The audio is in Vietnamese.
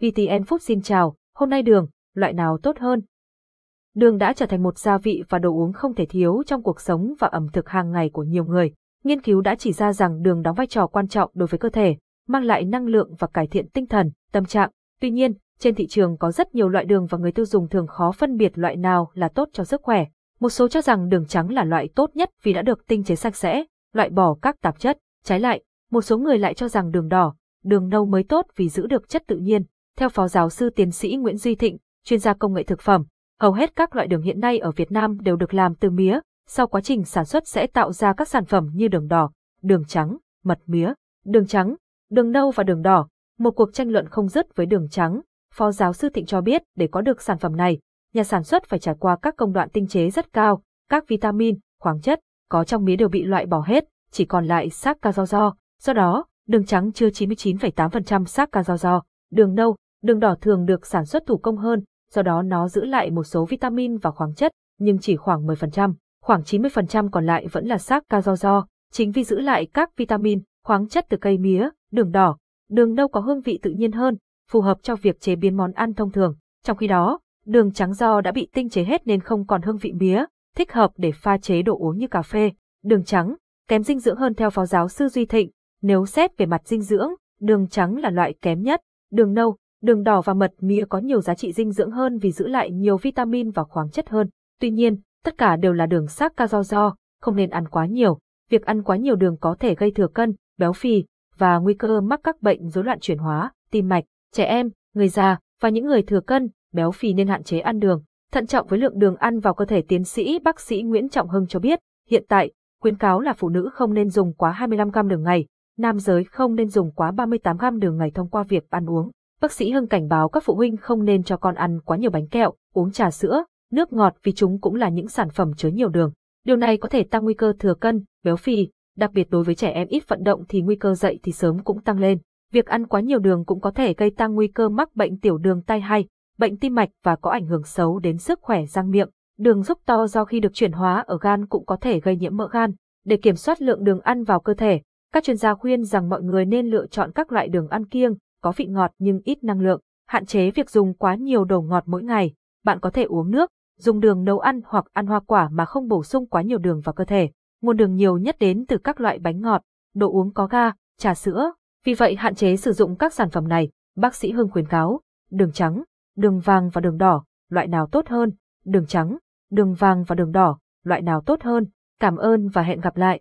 VTN Food xin chào, hôm nay đường, loại nào tốt hơn? Đường đã trở thành một gia vị và đồ uống không thể thiếu trong cuộc sống và ẩm thực hàng ngày của nhiều người. Nghiên cứu đã chỉ ra rằng đường đóng vai trò quan trọng đối với cơ thể, mang lại năng lượng và cải thiện tinh thần, tâm trạng. Tuy nhiên, trên thị trường có rất nhiều loại đường và người tiêu dùng thường khó phân biệt loại nào là tốt cho sức khỏe. Một số cho rằng đường trắng là loại tốt nhất vì đã được tinh chế sạch sẽ, loại bỏ các tạp chất. Trái lại, một số người lại cho rằng đường đỏ, đường nâu mới tốt vì giữ được chất tự nhiên. Theo Phó Giáo sư Tiến sĩ Nguyễn Duy Thịnh, chuyên gia công nghệ thực phẩm, hầu hết các loại đường hiện nay ở Việt Nam đều được làm từ mía, sau quá trình sản xuất sẽ tạo ra các sản phẩm như đường đỏ, đường trắng, mật mía, đường trắng, đường nâu và đường đỏ. Một cuộc tranh luận không dứt với đường trắng, Phó giáo sư Thịnh cho biết để có được sản phẩm này, nhà sản xuất phải trải qua các công đoạn tinh chế rất cao, các vitamin, khoáng chất có trong mía đều bị loại bỏ hết, chỉ còn lại xác ca do do. Do đó, đường trắng chưa 99,8% xác ca do do, đường nâu, đường đỏ thường được sản xuất thủ công hơn, do đó nó giữ lại một số vitamin và khoáng chất, nhưng chỉ khoảng 10%, khoảng 90% còn lại vẫn là xác ca do do, chính vì giữ lại các vitamin, khoáng chất từ cây mía, đường đỏ, đường nâu có hương vị tự nhiên hơn, phù hợp cho việc chế biến món ăn thông thường. Trong khi đó, đường trắng do đã bị tinh chế hết nên không còn hương vị mía, thích hợp để pha chế đồ uống như cà phê. Đường trắng, kém dinh dưỡng hơn theo phó giáo sư Duy Thịnh. Nếu xét về mặt dinh dưỡng, đường trắng là loại kém nhất. Đường nâu, đường đỏ và mật mía có nhiều giá trị dinh dưỡng hơn vì giữ lại nhiều vitamin và khoáng chất hơn. Tuy nhiên, tất cả đều là đường sắc ca do do, không nên ăn quá nhiều. Việc ăn quá nhiều đường có thể gây thừa cân, béo phì và nguy cơ mắc các bệnh rối loạn chuyển hóa, tim mạch, trẻ em, người già và những người thừa cân, béo phì nên hạn chế ăn đường. Thận trọng với lượng đường ăn vào cơ thể tiến sĩ bác sĩ Nguyễn Trọng Hưng cho biết, hiện tại, khuyến cáo là phụ nữ không nên dùng quá 25 gram đường ngày, nam giới không nên dùng quá 38 gram đường ngày thông qua việc ăn uống. Bác sĩ Hưng cảnh báo các phụ huynh không nên cho con ăn quá nhiều bánh kẹo, uống trà sữa, nước ngọt vì chúng cũng là những sản phẩm chứa nhiều đường. Điều này có thể tăng nguy cơ thừa cân, béo phì, đặc biệt đối với trẻ em ít vận động thì nguy cơ dậy thì sớm cũng tăng lên. Việc ăn quá nhiều đường cũng có thể gây tăng nguy cơ mắc bệnh tiểu đường tai hay, bệnh tim mạch và có ảnh hưởng xấu đến sức khỏe răng miệng. Đường giúp to do khi được chuyển hóa ở gan cũng có thể gây nhiễm mỡ gan. Để kiểm soát lượng đường ăn vào cơ thể, các chuyên gia khuyên rằng mọi người nên lựa chọn các loại đường ăn kiêng, có vị ngọt nhưng ít năng lượng, hạn chế việc dùng quá nhiều đồ ngọt mỗi ngày. Bạn có thể uống nước, dùng đường nấu ăn hoặc ăn hoa quả mà không bổ sung quá nhiều đường vào cơ thể. Nguồn đường nhiều nhất đến từ các loại bánh ngọt, đồ uống có ga, trà sữa, vì vậy hạn chế sử dụng các sản phẩm này, bác sĩ Hưng khuyến cáo, đường trắng, đường vàng và đường đỏ, loại nào tốt hơn, đường trắng, đường vàng và đường đỏ, loại nào tốt hơn. Cảm ơn và hẹn gặp lại.